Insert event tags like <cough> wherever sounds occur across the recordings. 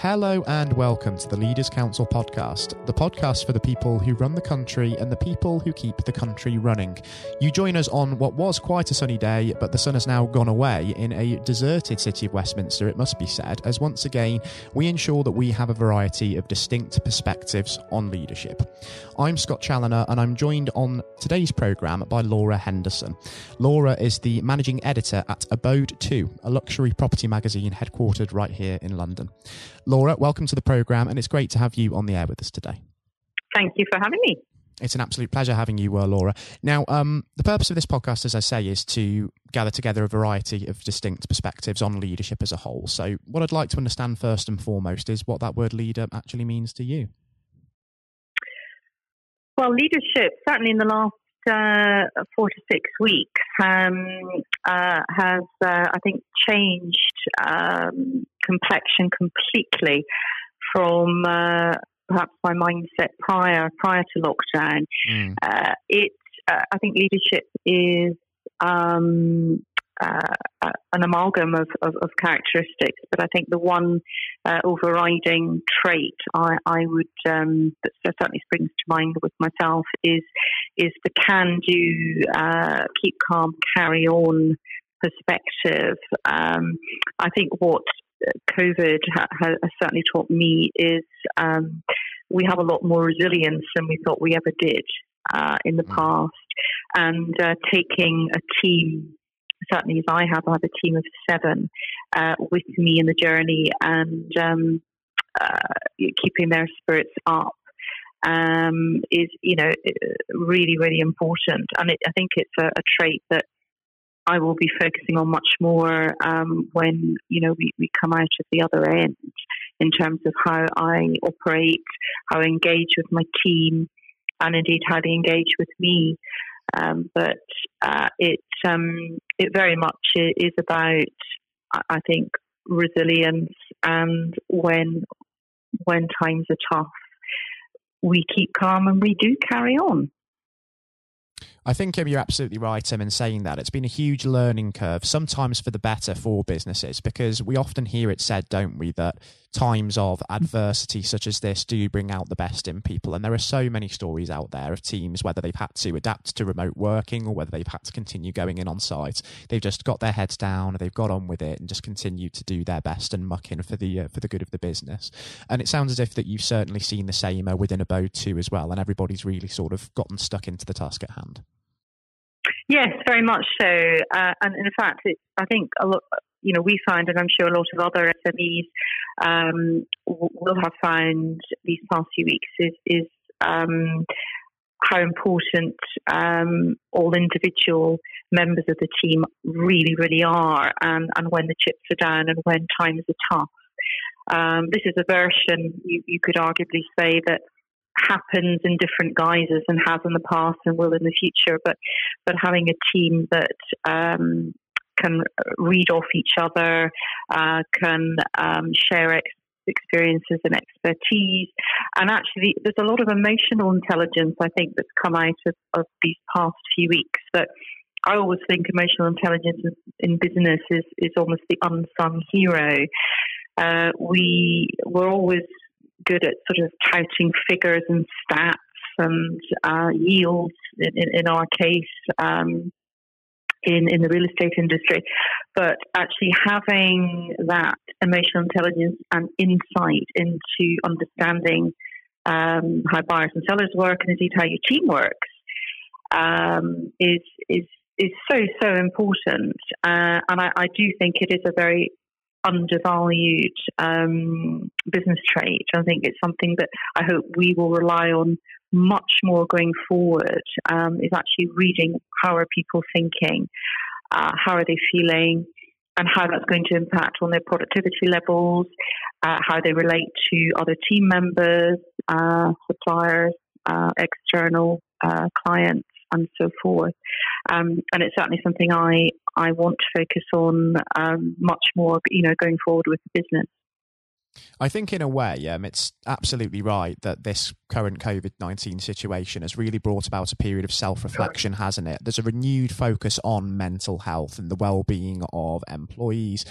Hello and welcome to the Leaders Council podcast, the podcast for the people who run the country and the people who keep the country running. You join us on what was quite a sunny day, but the sun has now gone away in a deserted city of Westminster, it must be said, as once again we ensure that we have a variety of distinct perspectives on leadership. I'm Scott Challoner and I'm joined on today's programme by Laura Henderson. Laura is the managing editor at Abode 2, a luxury property magazine headquartered right here in London. Laura, welcome to the programme, and it's great to have you on the air with us today. Thank you for having me. It's an absolute pleasure having you, uh, Laura. Now, um, the purpose of this podcast, as I say, is to gather together a variety of distinct perspectives on leadership as a whole. So, what I'd like to understand first and foremost is what that word leader actually means to you. Well, leadership, certainly in the last uh, four to six weeks, um, uh, has, uh, I think, changed um, complexion completely from uh, perhaps my mindset prior prior to lockdown. Mm. Uh, it, uh, I think, leadership is um, uh, an amalgam of, of, of, characteristics, but I think the one uh, overriding trait I, I would um, that certainly springs to mind with myself is is the can-do, uh, keep calm, carry on perspective. Um, I think what COVID ha- has certainly taught me is um, we have a lot more resilience than we thought we ever did uh, in the mm. past, and uh, taking a team certainly as I have, I have a team of seven uh, with me in the journey and um, uh, keeping their spirits up um, is, you know, really, really important. And it, I think it's a, a, trait that I will be focusing on much more um, when, you know, we, we come out of the other end in terms of how I operate, how I engage with my team, and indeed how they engage with me. Um, but uh, it um, it very much is about, I think, resilience and when when times are tough, we keep calm and we do carry on. I think you're absolutely right, Tim, in saying that. It's been a huge learning curve, sometimes for the better for businesses, because we often hear it said, don't we, that times of adversity such as this do bring out the best in people. And there are so many stories out there of teams, whether they've had to adapt to remote working or whether they've had to continue going in on site. They've just got their heads down, they've got on with it and just continued to do their best and muck in for the, uh, for the good of the business. And it sounds as if that you've certainly seen the same uh, within Abode 2 as well. And everybody's really sort of gotten stuck into the task at hand. Yes, very much so. Uh, and in fact, it, I think a lot, you know, we find, and I'm sure a lot of other SMEs um, will have found these past few weeks is, is um, how important um, all individual members of the team really, really are, and, and when the chips are down and when times are tough. Um, this is a version you, you could arguably say that happens in different guises and has in the past and will in the future. But but having a team that um, can read off each other, uh, can um, share ex- experiences and expertise, and actually there's a lot of emotional intelligence I think that's come out of, of these past few weeks that. I always think emotional intelligence in business is, is almost the unsung hero. Uh, we we're always good at sort of touting figures and stats and uh, yields in, in, in, our case um, in, in the real estate industry. But actually having that emotional intelligence and insight into understanding um, how buyers and sellers work and indeed how your team works um, is, is, is so, so important. Uh, and I, I do think it is a very undervalued um, business trait. I think it's something that I hope we will rely on much more going forward. Um, is actually reading how are people thinking, uh, how are they feeling, and how that's going to impact on their productivity levels, uh, how they relate to other team members, uh, suppliers, uh, external uh, clients and so forth. Um, and it's certainly something I, I want to focus on um, much more, you know, going forward with the business. I think, in a way, um, it's absolutely right that this current COVID 19 situation has really brought about a period of self reflection, hasn't it? There's a renewed focus on mental health and the well being of employees.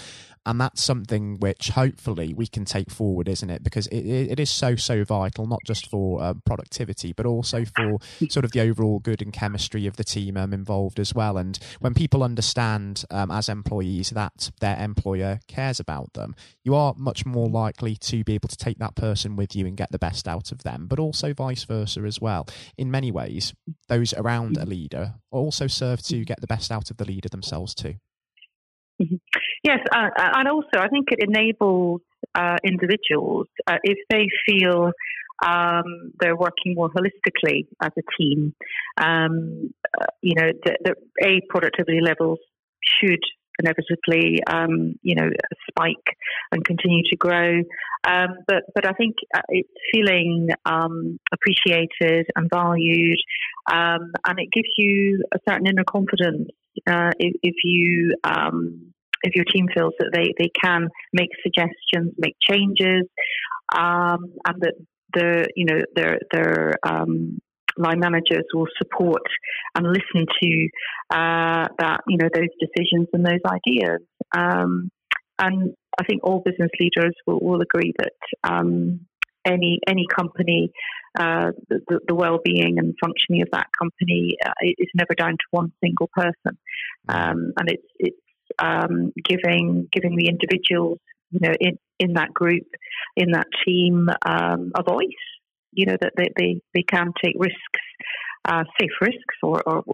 And that's something which hopefully we can take forward, isn't it? Because it, it is so, so vital, not just for uh, productivity, but also for sort of the overall good and chemistry of the team um, involved as well. And when people understand um, as employees that their employer cares about them, you are much more likely to be able to take that person with you and get the best out of them, but also vice versa as well. In many ways, those around a leader also serve to get the best out of the leader themselves too. Mm-hmm. Yes, uh, and also I think it enables uh, individuals uh, if they feel um, they're working more holistically as a team. Um, uh, you know, the, the, a productivity levels should inevitably, um, you know, spike and continue to grow. Um, but but I think uh, it's feeling um, appreciated and valued, um, and it gives you a certain inner confidence uh, if, if, you. Um, if your team feels that they, they can make suggestions, make changes, um, and that the you know their their line managers will support and listen to uh, that you know those decisions and those ideas. Um, and I think all business leaders will, will agree that um, any any company, uh, the, the, well-being and functioning of that company uh, is never down to one single person, um, and it's it's um, giving giving the individuals you know in in that group in that team um, a voice you know that they, they, they can take risks, uh, safe risks, or, or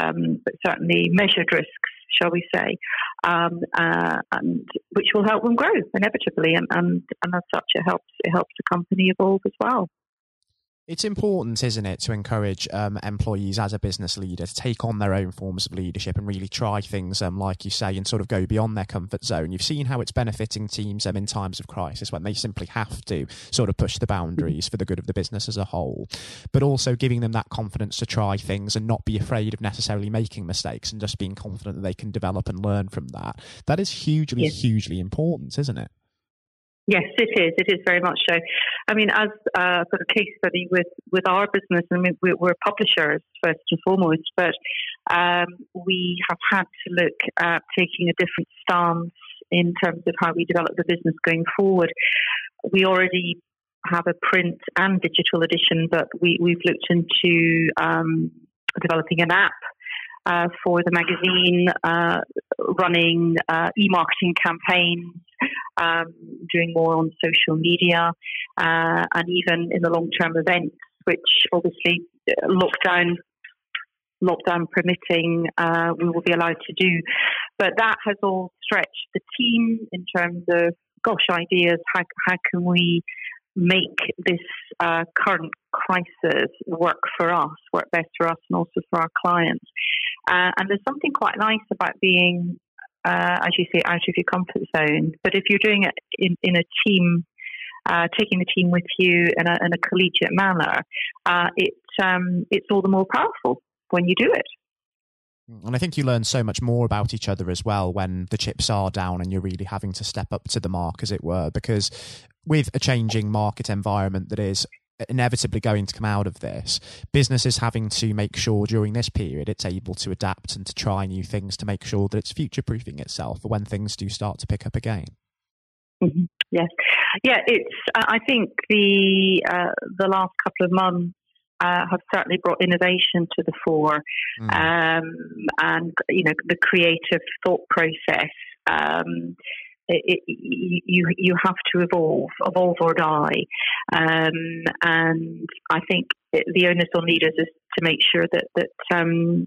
um, but certainly measured risks, shall we say, um, uh, and which will help them grow inevitably, and, and, and as such, it helps it helps the company evolve as well. It's important, isn't it, to encourage um, employees as a business leader to take on their own forms of leadership and really try things, um, like you say, and sort of go beyond their comfort zone. You've seen how it's benefiting teams um, in times of crisis when they simply have to sort of push the boundaries for the good of the business as a whole, but also giving them that confidence to try things and not be afraid of necessarily making mistakes and just being confident that they can develop and learn from that. That is hugely, yes. hugely important, isn't it? Yes, it is. It is very much so. I mean, as a sort of case study with, with our business, I mean, we're publishers first and foremost, but um, we have had to look at taking a different stance in terms of how we develop the business going forward. We already have a print and digital edition, but we, we've looked into um, developing an app uh, for the magazine, uh, running uh, e-marketing campaigns, um, doing more on social media, uh, and even in the long-term events, which obviously uh, lockdown lockdown permitting, uh, we will be allowed to do. But that has all stretched the team in terms of, gosh, ideas. How, how can we make this uh, current crisis work for us, work best for us, and also for our clients. Uh, and there's something quite nice about being, uh, as you say, out of your comfort zone. But if you're doing it in, in a team, uh, taking the team with you in a, in a collegiate manner, uh, it, um, it's all the more powerful when you do it. And I think you learn so much more about each other as well when the chips are down and you're really having to step up to the mark, as it were, because with a changing market environment that is inevitably going to come out of this, businesses having to make sure during this period it's able to adapt and to try new things to make sure that it's future proofing itself for when things do start to pick up again. Mm-hmm. Yes, yeah. It's. I think the uh, the last couple of months uh, have certainly brought innovation to the fore, mm. um, and you know the creative thought process. Um, it, you you have to evolve, evolve or die, um, and I think the onus on leaders is to make sure that that um,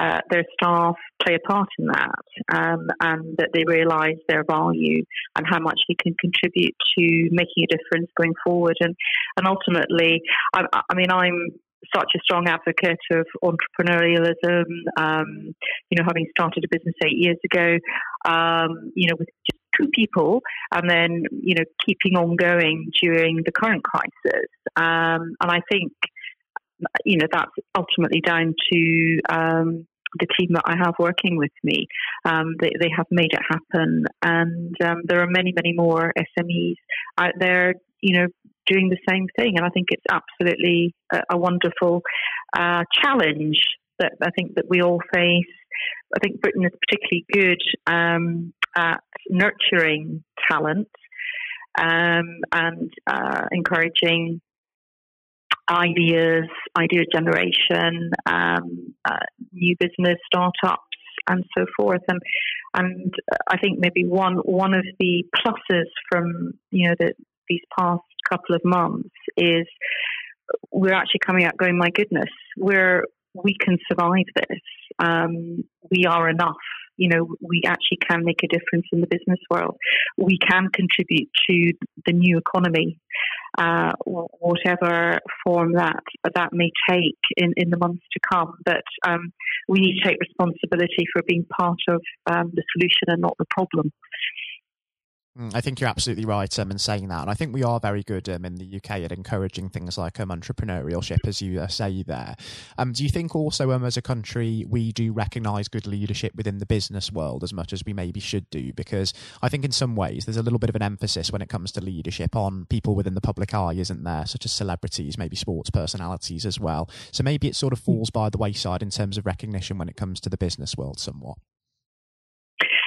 uh, their staff play a part in that, um, and that they realise their value and how much they can contribute to making a difference going forward. And and ultimately, I, I mean, I'm such a strong advocate of entrepreneurialism. Um, you know, having started a business eight years ago, um, you know, with just two people, and then you know, keeping on going during the current crisis. Um, and I think, you know, that's ultimately down to um, the team that I have working with me, um, they, they have made it happen. And um, there are many, many more SMEs out there, you know, doing the same thing. And I think it's absolutely a, a wonderful uh, challenge that I think that we all face. I think Britain is particularly good um, at nurturing talent um, and uh, encouraging ideas, idea generation, um, uh, new business startups, and so forth. And and I think maybe one one of the pluses from you know the, these past couple of months is we're actually coming out going, my goodness, we're we can survive this. Um, we are enough you know, we actually can make a difference in the business world. We can contribute to the new economy, uh, whatever form that that may take in, in the months to come. But um, we need to take responsibility for being part of um, the solution and not the problem. Mm, I think you're absolutely right um, in saying that. And I think we are very good um, in the UK at encouraging things like um, entrepreneurship, as you uh, say there. Um, do you think also, um, as a country, we do recognise good leadership within the business world as much as we maybe should do? Because I think in some ways there's a little bit of an emphasis when it comes to leadership on people within the public eye, isn't there? Such as celebrities, maybe sports personalities as well. So maybe it sort of falls by the wayside in terms of recognition when it comes to the business world somewhat.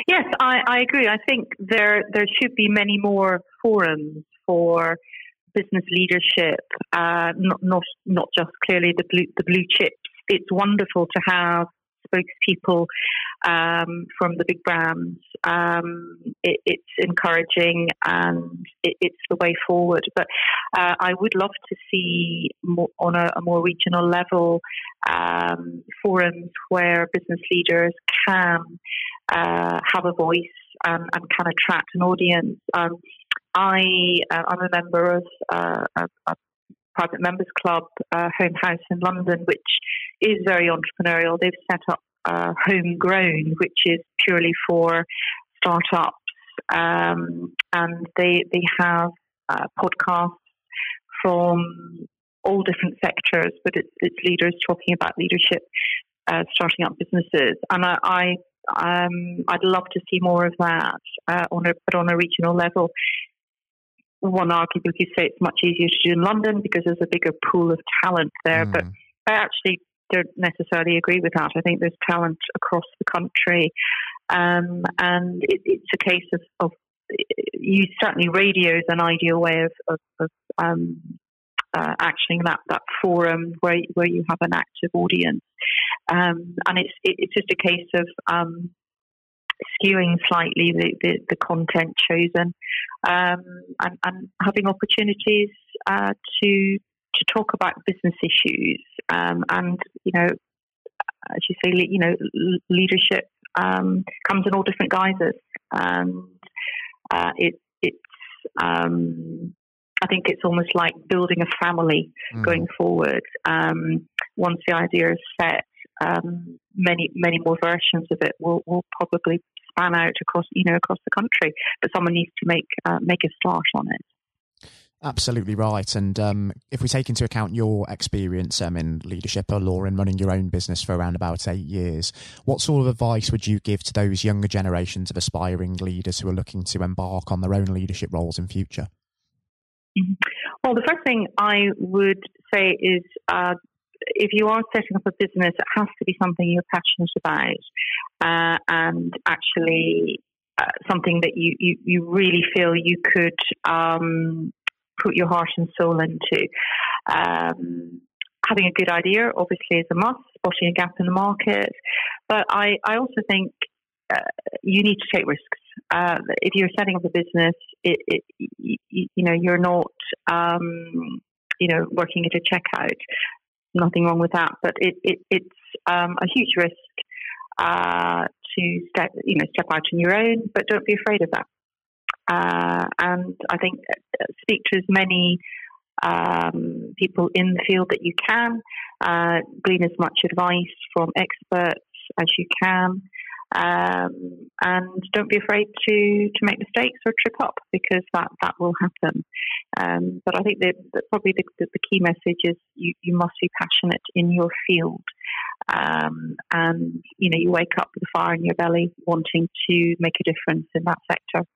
Yes, I, I agree. I think there there should be many more forums for business leadership, uh, not not not just clearly the blue the blue chips. It's wonderful to have spokespeople um, from the big brands. Um, it, it's encouraging and it, it's the way forward. But uh, I would love to see more, on a, a, more regional level um, forums where business leaders can uh, have a voice and, and, can attract an audience. Um, I, uh, I'm a member of uh, a, a private members club, uh, Home House in London, which is very entrepreneurial. They've set up uh, Homegrown, which is purely for startups, um, and they they have uh, podcasts from all different sectors, but it's, it's leaders talking about leadership, starting up businesses, and I. I um, I'd love to see more of that uh, on a but on a regional level one argument could say it's much easier to do in London because there's a bigger pool of talent there. Mm. But I actually don't necessarily agree with that. I think there's talent across the country, um, and it, it's a case of, of you certainly radio is an ideal way of, of, of um, uh, actioning that that forum where where you have an active audience, um, and it's it, it's just a case of um, skewing slightly the, the, the content chosen um, and, and, having opportunities uh, to to talk about business issues um, and you know as you say you know leadership um, comes in all different guises. And uh, it, it's um, I think it's almost like building a family mm. going forward. Um, once the idea is set, um, many many more versions of it will, will probably span out across you know across the country. But someone needs to make uh, make a start on it. Absolutely right. And um, if we take into account your experience um, in leadership or law and running your own business for around about eight years, what sort of advice would you give to those younger generations of aspiring leaders who are looking to embark on their own leadership roles in future? Well, the first thing I would say is uh, if you are setting up a business, it has to be something you're passionate about uh, and actually uh, something that you, you, you, really feel you could um, put your heart and soul into. Um, having a good idea, obviously, is a must, spotting a gap in the market. But I, I also think uh, you need to take risks. Uh, if you're setting up a business, it, it, you, you, know, you're not, um, you know, working at a checkout nothing wrong with that. But it, it, it's um, a huge risk uh, to step, you know, step out on your own. But don't be afraid of that. Uh, and I think uh, speak to as many um, people in the field that you can, uh, glean as much advice from experts as you can. Um, and don't be afraid to, to make mistakes or trip up because that, that will happen. Um, but I think that, probably the, the, the, key message is you, you must be passionate in your field Um, and you know, you wake up with a fire in your belly, wanting to make a difference in that sector.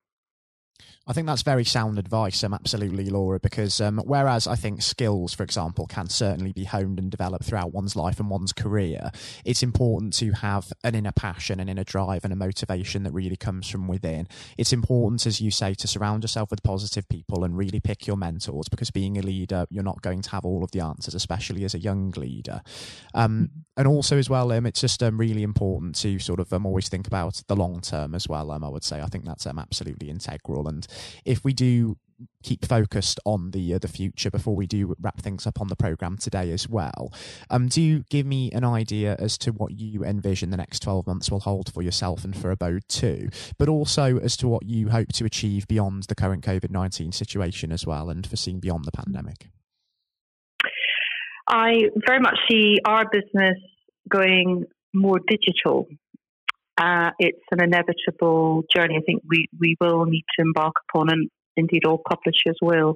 I think that's very sound advice, um, absolutely, Laura, because um, whereas I think skills, for example, can certainly be honed and developed throughout one's life and one's career, it's important to have an inner passion, an inner drive, and a motivation that really comes from within. It's important, as you say, to surround yourself with positive people and really pick your mentors because being a leader, you're not going to have all of the answers, especially as a young leader. Um, and also, as well, um, it's just um, really important to sort of um, always think about the long term as well, um, I would say. I think that's um, absolutely integral. And if we do keep focused on the uh, the future before we do wrap things up on the program today as well. Um, do give me an idea as to what you envision the next 12 months will hold for yourself and for Abode 2, but also as to what you hope to achieve beyond the current COVID 19 situation as well and for seeing beyond the pandemic? I very much see our business going more digital uh, it's an inevitable journey. I think we, we will need to embark upon, and indeed all publishers will.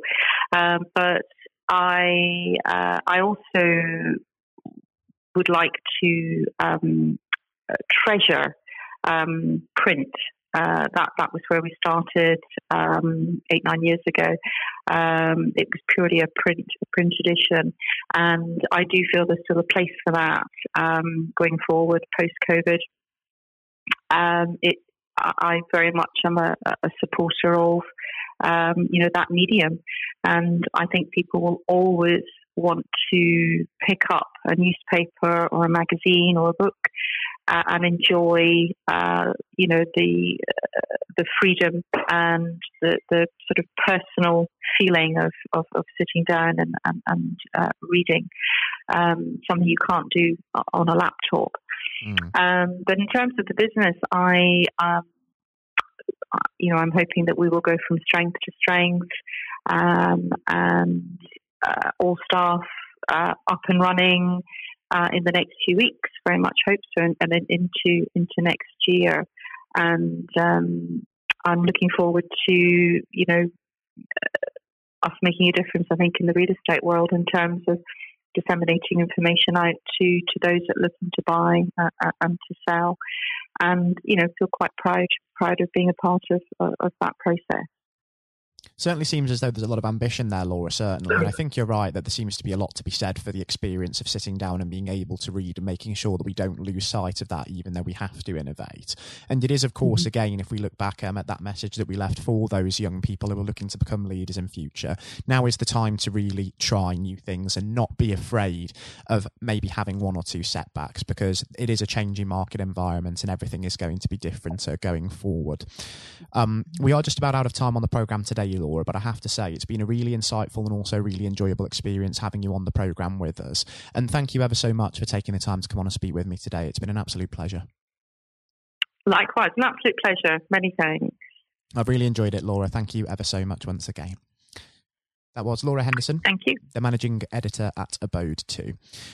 Um, but I uh, I also would like to um, treasure um, print. Uh, that that was where we started um, eight nine years ago. Um, it was purely a print a print edition, and I do feel there's still a place for that um, going forward post COVID. Um, it, I very much am a, a supporter of, um, you know, that medium, and I think people will always want to pick up a newspaper or a magazine or a book uh, and enjoy, uh, you know, the uh, the freedom and the, the sort of personal feeling of, of, of sitting down and, and, and uh, reading, um, something you can't do on a laptop. Mm. Um, but in terms of the business, I, um, you know, I'm hoping that we will go from strength to strength, um, and uh, all staff uh, up and running uh, in the next few weeks. Very much hope so, and, and into into next year. And um, I'm looking forward to you know us making a difference. I think in the real estate world in terms of disseminating information out to, to those that listen to buy uh, uh, and to sell, and you know feel quite proud proud of being a part of of that process certainly seems as though there's a lot of ambition there, Laura, certainly. And I think you're right that there seems to be a lot to be said for the experience of sitting down and being able to read and making sure that we don't lose sight of that, even though we have to innovate. And it is, of course, mm-hmm. again, if we look back um, at that message that we left for those young people who are looking to become leaders in future, now is the time to really try new things and not be afraid of maybe having one or two setbacks because it is a changing market environment and everything is going to be different uh, going forward. Um, we are just about out of time on the program today, Laura, but I have to say it's been a really insightful and also really enjoyable experience having you on the program with us. And thank you ever so much for taking the time to come on and speak with me today. It's been an absolute pleasure. Likewise, an absolute pleasure. Many thanks. I've really enjoyed it, Laura. Thank you ever so much once again. That was Laura Henderson. Thank you. The managing editor at Abode 2.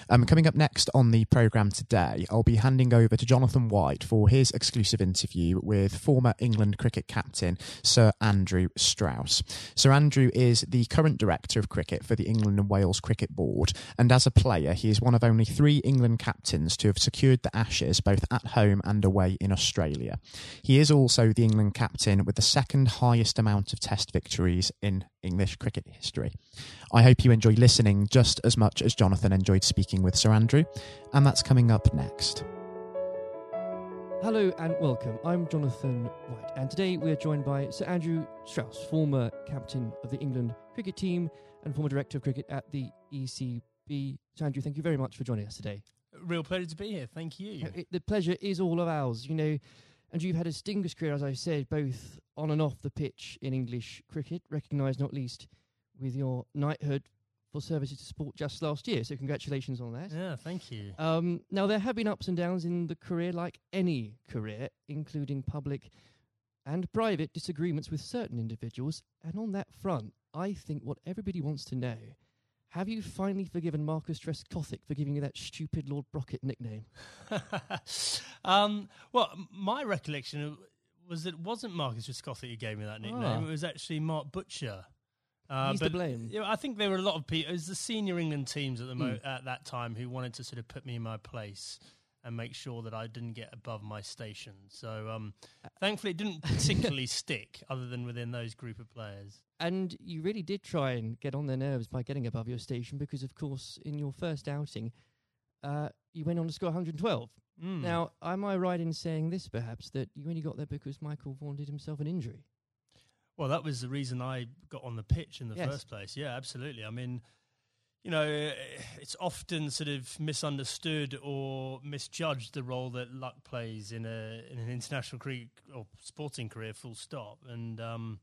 Um, coming up next on the programme today, I'll be handing over to Jonathan White for his exclusive interview with former England cricket captain Sir Andrew Strauss. Sir Andrew is the current director of cricket for the England and Wales Cricket Board, and as a player, he is one of only three England captains to have secured the Ashes both at home and away in Australia. He is also the England captain with the second highest amount of Test victories in English cricket history. I hope you enjoy listening just as much as Jonathan enjoyed speaking with Sir Andrew, and that's coming up next. Hello and welcome. I'm Jonathan White, and today we are joined by Sir Andrew Strauss, former captain of the England cricket team and former director of cricket at the ECB. Sir Andrew, thank you very much for joining us today. Real pleasure to be here. Thank you. Uh, it, the pleasure is all of ours. You know, and you've had a distinguished career, as I said, both on and off the pitch in English cricket, recognised not least with your knighthood for services to sport just last year. So congratulations on that. Yeah, thank you. Um, now there have been ups and downs in the career, like any career, including public and private disagreements with certain individuals. And on that front, I think what everybody wants to know have you finally forgiven Marcus Trescothick for giving you that stupid Lord Brocket nickname? <laughs> um, well, my recollection was it wasn't Marcus Trescothick who gave me that nickname. Ah. It was actually Mark Butcher. Uh, He's to blame. You know, I think there were a lot of people. It was the senior England teams at the mo- Mm. at that time who wanted to sort of put me in my place and make sure that I didn't get above my station. So um, thankfully, it didn't particularly <laughs> stick, other than within those group of players. And you really did try and get on their nerves by getting above your station because, of course, in your first outing, uh, you went on to score 112. Mm. Now, am I right in saying this, perhaps, that you only got there because Michael Vaughan did himself an injury? Well, that was the reason I got on the pitch in the Yes. first place. Yeah, absolutely. I mean, you know, it's often sort of misunderstood or misjudged the role that luck plays in a in an international cricket or sporting career. Full stop. And um,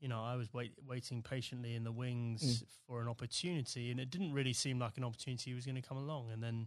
you know, I was wait, waiting patiently in the wings for an opportunity, and it didn't really seem like an opportunity was going to come along. And then,